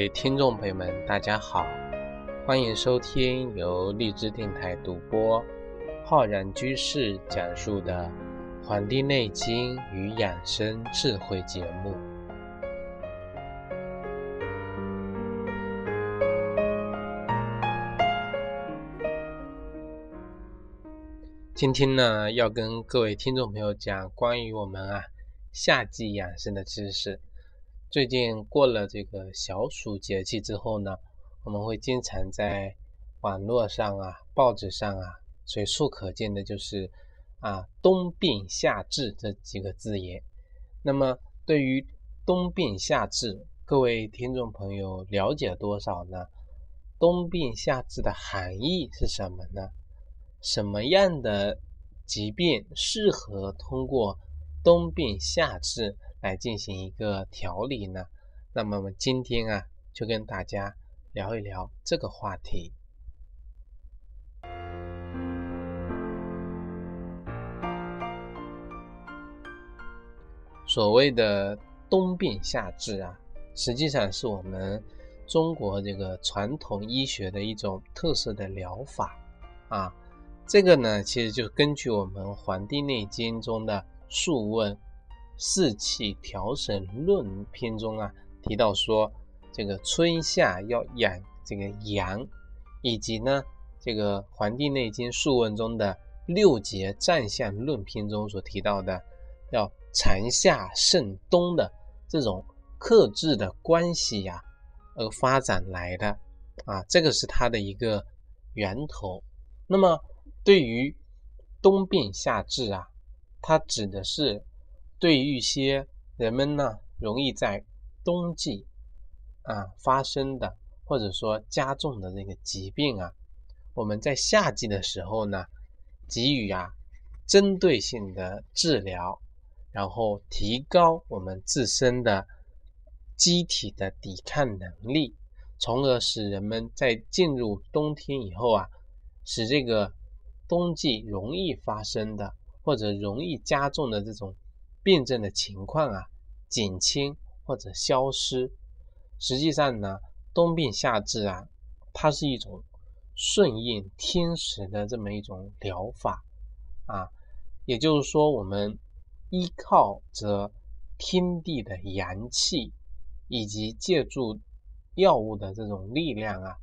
位听众朋友们，大家好，欢迎收听由荔枝电台独播、浩然居士讲述的《黄帝内经与养生智慧》节目。今天呢，要跟各位听众朋友讲关于我们啊夏季养生的知识。最近过了这个小暑节气之后呢，我们会经常在网络上啊、报纸上啊随处可见的就是啊“冬病夏治”这几个字眼。那么，对于“冬病夏治”，各位听众朋友了解多少呢？“冬病夏治”的含义是什么呢？什么样的疾病适合通过“冬病夏治”？来进行一个调理呢，那么我们今天啊，就跟大家聊一聊这个话题。所谓的冬病夏治啊，实际上是我们中国这个传统医学的一种特色的疗法啊。这个呢，其实就根据我们《黄帝内经》中的《素问》。四气调神论篇中啊提到说，这个春夏要养这个阳，以及呢这个《黄帝内经·素问》中的六节战象论篇中所提到的，要长夏胜冬的这种克制的关系呀，而发展来的啊，这个是它的一个源头。那么对于冬病夏治啊，它指的是。对于一些人们呢，容易在冬季啊发生的，或者说加重的这个疾病啊，我们在夏季的时候呢，给予啊针对性的治疗，然后提高我们自身的机体的抵抗能力，从而使人们在进入冬天以后啊，使这个冬季容易发生的或者容易加重的这种。病症的情况啊，减轻或者消失。实际上呢，冬病夏治啊，它是一种顺应天时的这么一种疗法啊。也就是说，我们依靠着天地的阳气，以及借助药物的这种力量啊，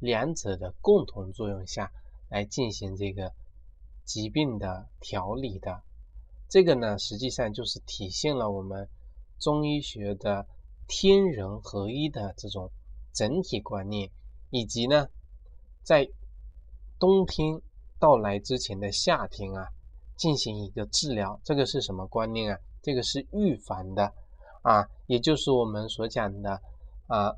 两者的共同作用下来进行这个疾病的调理的。这个呢，实际上就是体现了我们中医学的天人合一的这种整体观念，以及呢，在冬天到来之前的夏天啊，进行一个治疗。这个是什么观念啊？这个是预防的啊，也就是我们所讲的啊，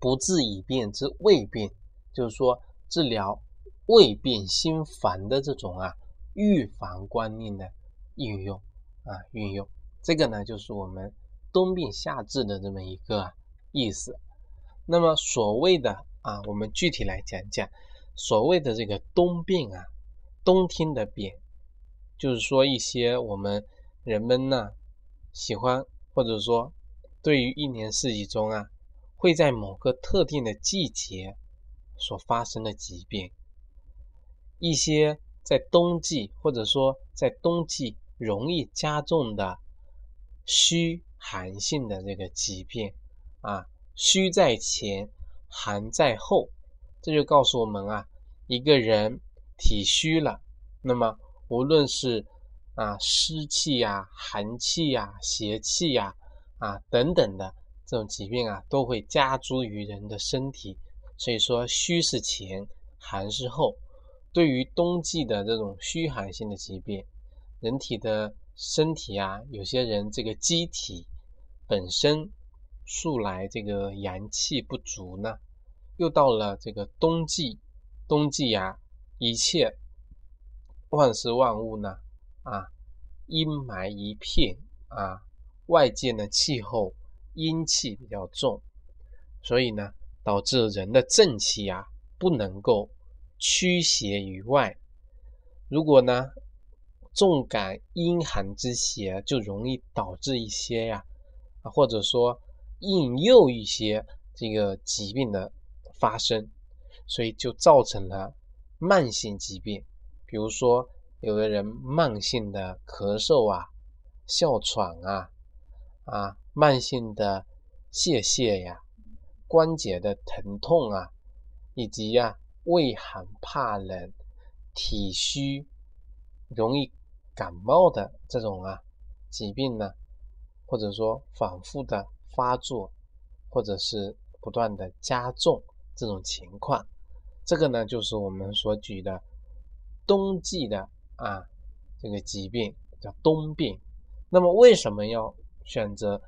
不治已病之未病，就是说治疗未病先防的这种啊预防观念的。运用啊，运用这个呢，就是我们冬病夏治的这么一个意思。那么所谓的啊，我们具体来讲讲，所谓的这个冬病啊，冬天的病，就是说一些我们人们呢喜欢或者说对于一年四季中啊，会在某个特定的季节所发生的疾病，一些在冬季或者说在冬季。容易加重的虚寒性的这个疾病啊，虚在前，寒在后，这就告诉我们啊，一个人体虚了，那么无论是啊湿气呀、寒气呀、邪气呀啊等等的这种疾病啊，都会加诸于人的身体。所以说，虚是前，寒是后。对于冬季的这种虚寒性的疾病。人体的身体啊，有些人这个机体本身素来这个阳气不足呢，又到了这个冬季，冬季呀，一切万事万物呢啊，阴霾一片啊，外界的气候阴气比较重，所以呢，导致人的正气啊不能够驱邪于外，如果呢。重感阴寒之邪，就容易导致一些呀，或者说引诱一些这个疾病的发生，所以就造成了慢性疾病，比如说有的人慢性的咳嗽啊、哮喘啊、啊慢性的泄泻呀、关节的疼痛啊，以及呀畏寒怕冷、体虚、容易感冒的这种啊疾病呢，或者说反复的。发作，或者是不断的加重这种情况，这个呢就是我们所举的冬季的啊这个疾病叫冬病。那么为什么要选择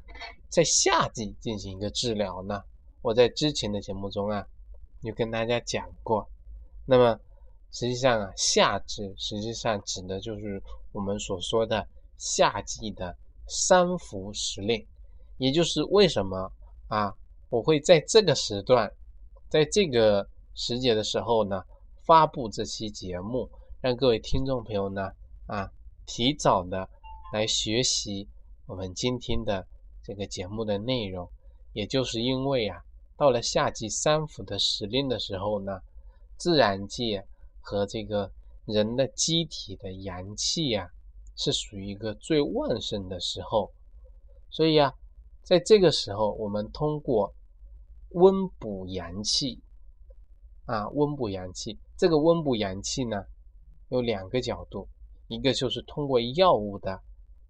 在夏季进行一个治疗呢？我在之前的节目中啊有跟大家讲过。那么实际上啊夏至实际上指的就是我们所说的夏季的三伏时令。也就是为什么啊，我会在这个时段，在这个时节的时候呢，发布这期节目，让各位听众朋友呢啊，提早的来学习我们今天的这个节目的内容。也就是因为啊，到了夏季三伏的时令的时候呢，自然界和这个人的机体的阳气呀，是属于一个最旺盛的时候，所以啊。在这个时候，我们通过温补阳气啊，温补阳气。这个温补阳气呢，有两个角度，一个就是通过药物的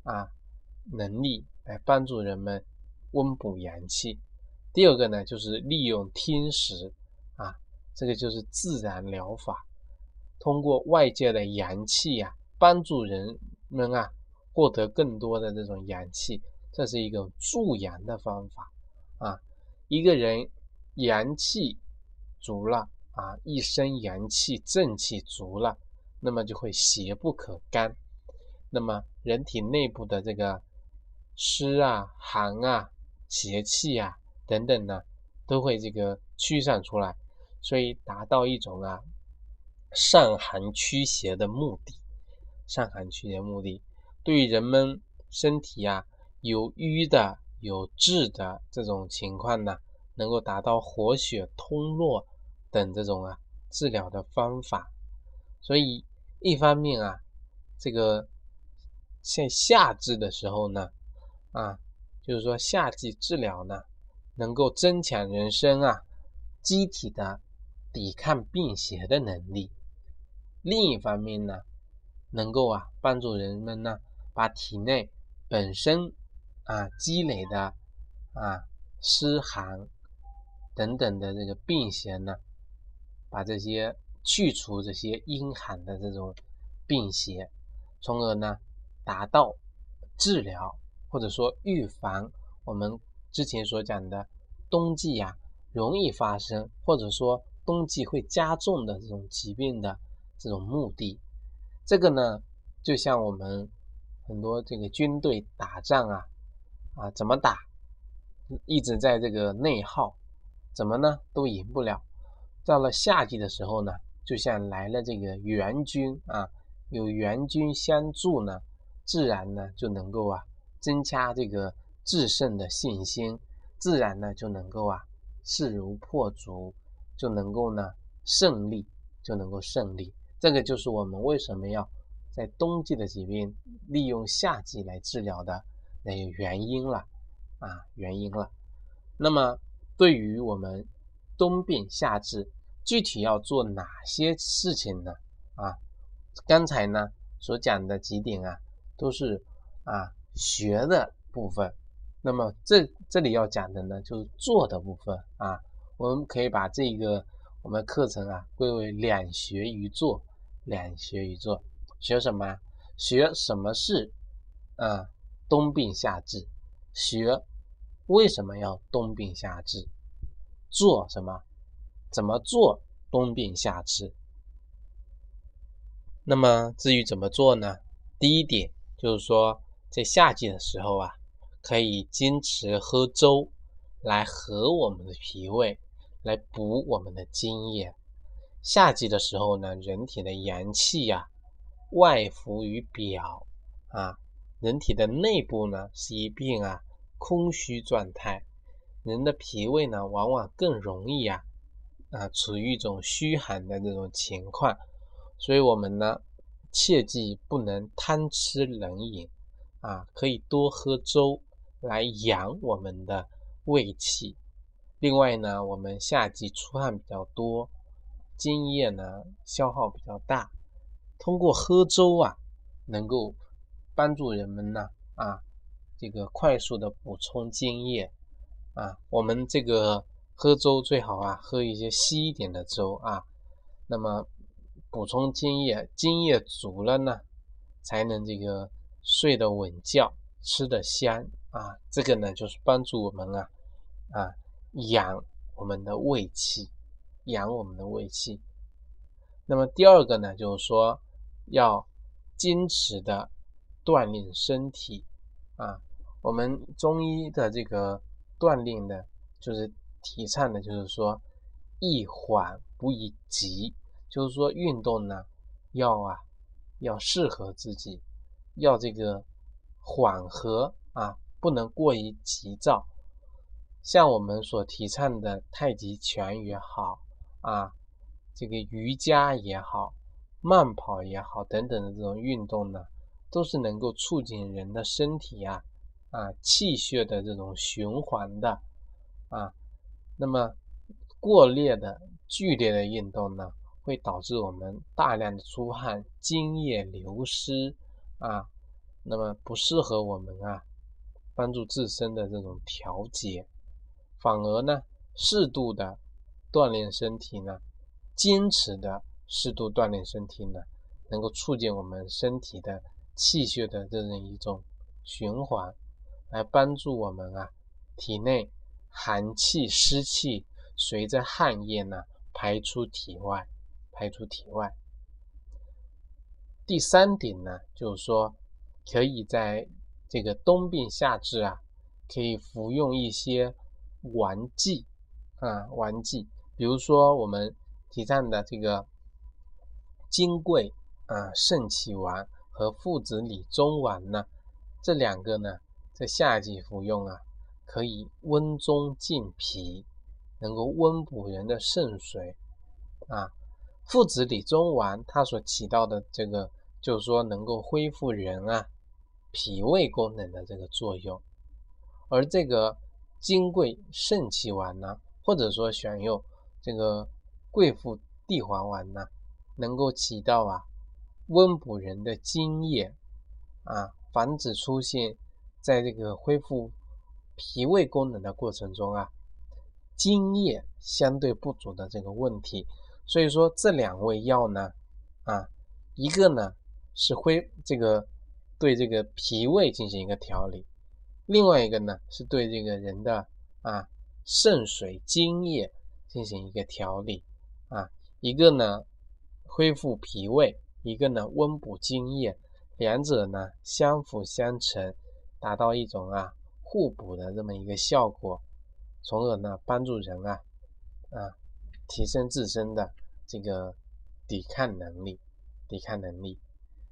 啊能力来帮助人们温补阳气；第二个呢，就是利用天时啊，这个就是自然疗法，通过外界的阳气呀，帮助人们啊获得更多的这种阳气。这是一个助阳的方法啊！一个人阳气足了啊，一身阳气正气足了，那么就会邪不可干，那么人体内部的这个湿啊、寒啊、邪气啊等等呢，都会这个驱散出来，所以达到一种啊散寒驱邪的目的。散寒驱邪目的，对于人们身体啊。有瘀的、有滞的这种情况呢，能够达到活血通络等这种啊治疗的方法。所以一方面啊，这个像夏至的时候呢，啊，就是说夏季治疗呢，能够增强人身啊机体的抵抗病邪的能力。另一方面呢，能够啊帮助人们呢把体内本身啊，积累的啊湿寒等等的这个病邪呢，把这些去除这些阴寒的这种病邪，从而呢达到治疗或者说预防我们之前所讲的冬季呀容易发生或者说冬季会加重的这种疾病的这种目的。这个呢，就像我们很多这个军队打仗啊。啊，怎么打？一直在这个内耗，怎么呢？都赢不了。到了夏季的时候呢，就像来了这个援军啊，有援军相助呢，自然呢就能够啊增加这个制胜的信心，自然呢就能够啊势如破竹，就能够呢胜利，就能够胜利。这个就是我们为什么要在冬季的疾病利用夏季来治疗的。那个原因了啊，原因了。那么对于我们冬病夏治，具体要做哪些事情呢？啊，刚才呢所讲的几点啊，都是啊学的部分。那么这这里要讲的呢，就是做的部分啊。我们可以把这个我们课程啊归为两学一做，两学一做。学什么？学什么是啊？冬病夏治，学为什么要冬病夏治？做什么？怎么做冬病夏治？那么至于怎么做呢？第一点就是说，在夏季的时候啊，可以坚持喝粥来和我们的脾胃，来补我们的津液。夏季的时候呢，人体的阳气呀，外浮于表啊。人体的内部呢是一片啊空虚状态，人的脾胃呢，往往更容易啊啊处于一种虚寒的这种情况，所以我们呢切记不能贪吃冷饮啊，可以多喝粥来养我们的胃气。另外呢，我们夏季出汗比较多，津液呢消耗比较大，通过喝粥啊，能够帮助人们呢啊这个快速的补充津液。啊，我们这个喝粥最好啊，喝一些稀一点的粥啊，那么补充津液，津液足了呢，才能这个睡得稳觉，吃得香啊。这个呢，就是帮助我们啊啊养我们的胃气，养我们的胃气。那么第二个呢，就是说要坚持的锻炼身体啊。我们中医的这个。锻炼呢，就是提倡的，就是说宜缓不宜急，就是说运动呢要啊要适合自己，要这个缓和啊，不能过于急躁。像我们所提倡的太极拳也好啊，这个瑜伽也好，慢跑也好等等的这种运动呢，都是能够促进人的身体呀。啊，气血的这种循环的啊，那么过烈的、剧烈的运动呢，会导致我们大量的出汗、津液流失啊，那么不适合我们啊，帮助自身的这种调节，反而呢，适度的锻炼身体呢，坚持的适度锻炼身体呢，能够促进我们身体的气血的这样一种循环。来帮助我们啊，体内寒气、湿气随着汗液呢排出体外，排出体外。第三点呢，就是说可以在这个冬病夏治啊，可以服用一些丸剂啊，丸剂，比如说我们提倡的这个金匮啊肾气丸和附子理中丸呢，这两个呢。在夏季服用啊，可以温中健脾，能够温补人的肾水啊。附子理中丸它所起到的这个，就是说能够恢复人啊脾胃功能的这个作用。而这个金匮肾气丸呢，或者说选用这个桂附地黄丸呢，能够起到啊温补人的津液啊，防止出现。在这个恢复脾胃功能的过程中啊，津液相对不足的这个问题，所以说这两味药呢，啊，一个呢是恢这个对这个脾胃进行一个调理，另外一个呢是对这个人的啊肾水津液进行一个调理啊，一个呢恢复脾胃，一个呢温补津液，两者呢相辅相成。达到一种啊互补的这么一个效果，从而呢帮助人啊啊提升自身的这个抵抗能力，抵抗能力。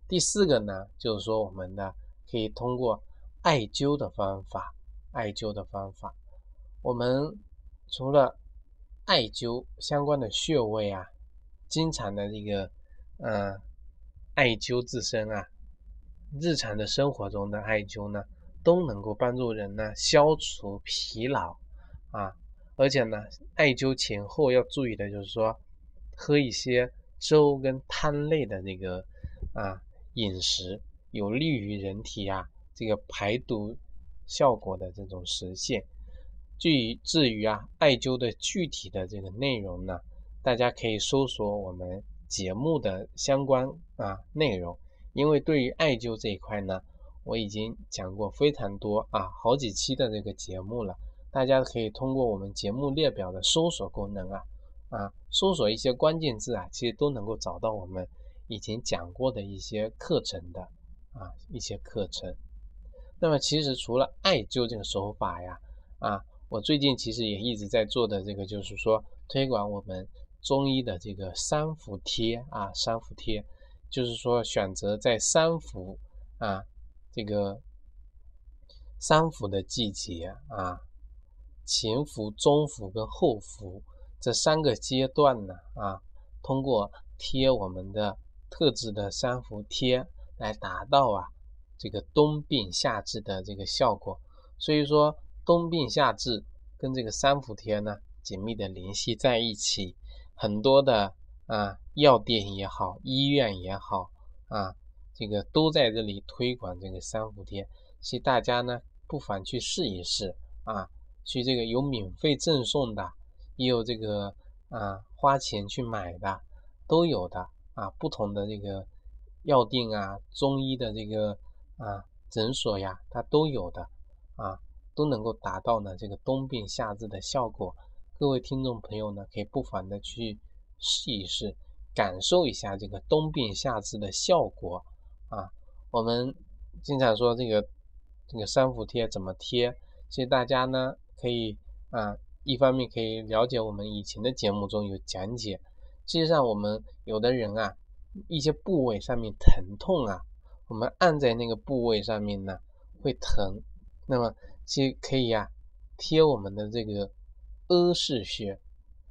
第四个呢就是说我们呢可以通过艾灸的方法，艾灸的方法，我们除了艾灸相关的穴位啊，经常的这个嗯艾灸自身啊。日常的生活中的艾灸呢，都能够帮助人呢消除疲劳啊，而且呢，艾灸前后要注意的就是说，喝一些粥跟汤类的这个啊饮食，有利于人体啊这个排毒效果的这种实现。至于至于啊艾灸的具体的这个内容呢，大家可以搜索我们节目的相关啊内容。因为对于艾灸这一块呢，我已经讲过非常多啊，好几期的这个节目了。大家可以通过我们节目列表的搜索功能啊，啊，搜索一些关键字啊，其实都能够找到我们以前讲过的一些课程的啊一些课程。那么其实除了艾灸这个手法呀，啊，我最近其实也一直在做的这个就是说推广我们中医的这个三伏贴啊，三伏贴。就是说，选择在三伏啊，这个三伏的季节啊，前伏、中伏跟后伏这三个阶段呢，啊，通过贴我们的特制的三伏贴来达到啊这个冬病夏治的这个效果。所以说，冬病夏治跟这个三伏贴呢紧密的联系在一起，很多的啊药店也好，医院也好啊，这个都在这里推广这个三伏贴，所以大家呢不妨去试一试啊。去这个有免费赠送的，也有这个啊花钱去买的，都有的啊。不同的这个药店啊、中医的这个啊诊所呀，它都有的啊，都能够达到呢这个冬病夏治的效果。各位听众朋友呢，可以不妨的去试一试，感受一下这个冬病夏治的效果啊。我们经常说这个这个三伏贴怎么贴，其实大家呢。可以啊，一方面可以了解我们以前的节目中有讲解。实际上，我们有的人啊，一些部位上面疼痛啊，我们按在那个部位上面呢会疼。那么，其实可以呀，贴我们的这个阿是穴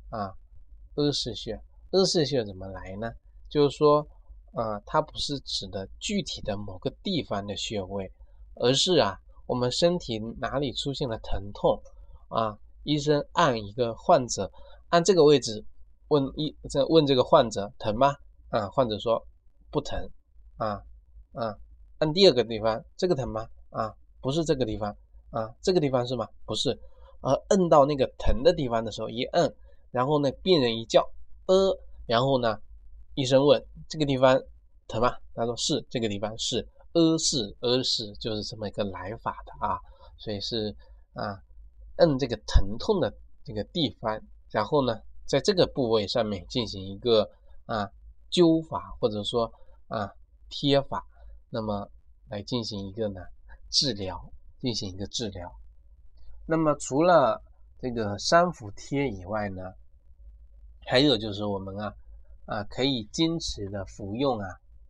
啊，阿是穴，阿是穴怎么来呢？就是说，啊，它不是指的具体的某个地方的穴位，而是啊，我们身体哪里出现了疼痛。啊，医生按一个患者，按这个位置问医，这问这个患者疼吗？啊，患者说不疼。啊啊，按第二个地方，这个疼吗？啊，不是这个地方。啊，这个地方是吗？不是。而摁到那个疼的地方的时候，一摁，然后呢，病人一叫呃，然后呢，医生问这个地方疼吗？他说是这个地方是，呃是呃是，就是这么一个来法的啊，所以是啊。摁这个疼痛的这个地方，然后呢，在这个部位上面进行一个啊灸法，或者说啊贴法，那么来进行一个呢治疗，进行一个治疗。那么除了这个三伏贴以外呢，还有就是我们啊啊可以坚持的服用啊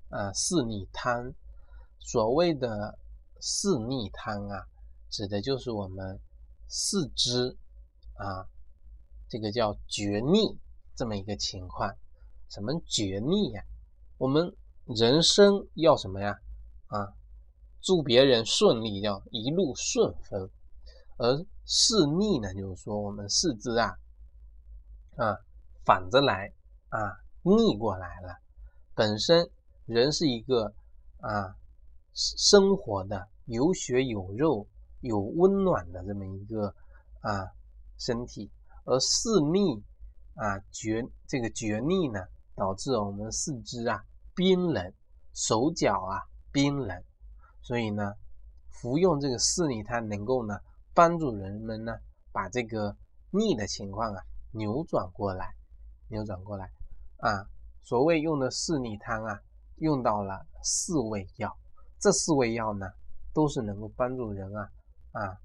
啊四逆汤。所谓的四逆汤啊，指的就是我们。四肢啊，这个叫绝逆这么一个情况。什么绝逆呀？我们人生要什么呀？啊，祝别人顺利，要一路顺风。而四逆呢，就是说我们四肢啊啊反着来啊逆过来了。本身人是一个啊生活的有血有肉。有温暖的这么一个啊身体，而四逆啊绝这个绝逆呢，导致我们四肢啊冰冷，手脚啊冰冷，所以呢，服用这个四逆汤能够呢帮助人们呢把这个逆的情况啊扭转过来，扭转过来啊。所谓用的四逆汤啊，用到了四味药，这四味药呢都是能够帮助人啊。啊，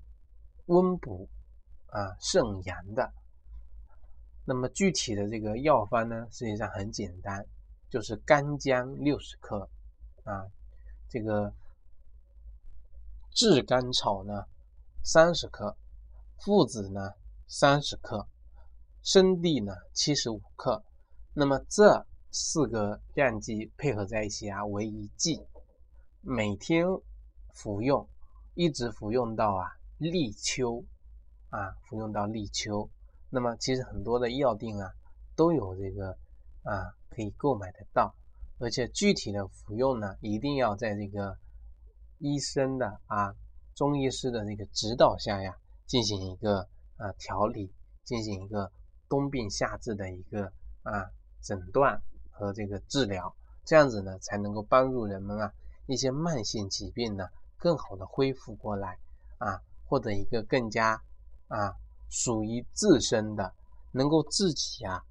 温补啊肾阳的。那么具体的这个药方呢，实际上很简单，就是干姜六十克啊，这个炙甘草呢三十克，附子呢三十克，生地呢七十五克。那么这四个量剂配合在一起啊，为一剂，每天服用。一直服用到啊立秋，啊服用到立秋，那么其实很多的药店啊都有这个啊可以购买得到，而且具体的服用呢，一定要在这个医生的啊中医师的这个指导下呀，进行一个啊调理，进行一个冬病夏治的一个啊诊断和这个治疗，这样子呢才能够帮助人们啊一些慢性疾病呢。更好的恢复过来啊，获得一个更加啊属于自身的，能够自己啊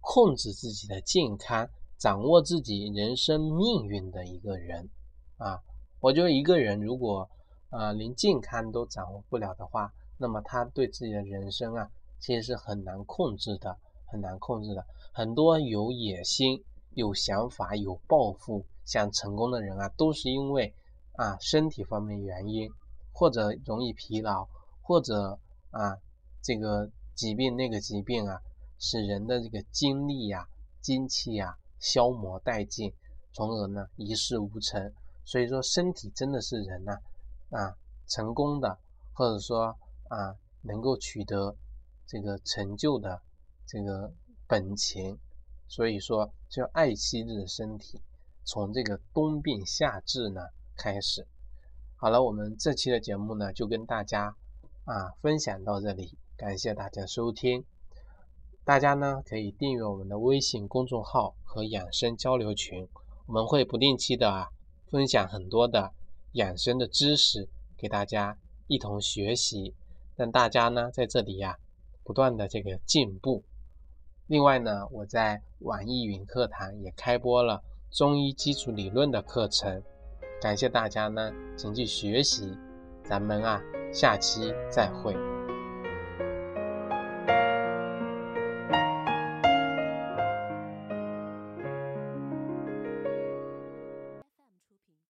控制自己的健康，掌握自己人生命运的一个人啊。我觉得一个人如果啊连健康都掌握不了的话，那么他对自己的人生啊其实是很难控制的，很难控制的。很多有野心、有想法、有抱负、想成功的人啊，都是因为。啊，身体方面原因，或者容易疲劳，或者啊这个疾病那个疾病啊，使人的这个精力呀、精气呀消磨殆尽，从而呢一事无成。所以说，身体真的是人呐啊成功的，或者说啊能够取得这个成就的这个本钱。所以说，就要爱惜自己的身体，从这个冬病夏治呢开始。好了，我们这期的节目呢就跟大家啊分享到这里，感谢大家收听。大家呢可以订阅我们的微信公众号和养生交流群，我们会不定期的啊。分享很多的养生的知识给大家一同学习，让大家呢在这里呀不断的这个进步。另外呢，我在网易云课堂也开播了中医基础理论的课程，感谢大家呢前去学习。咱们啊下期再会。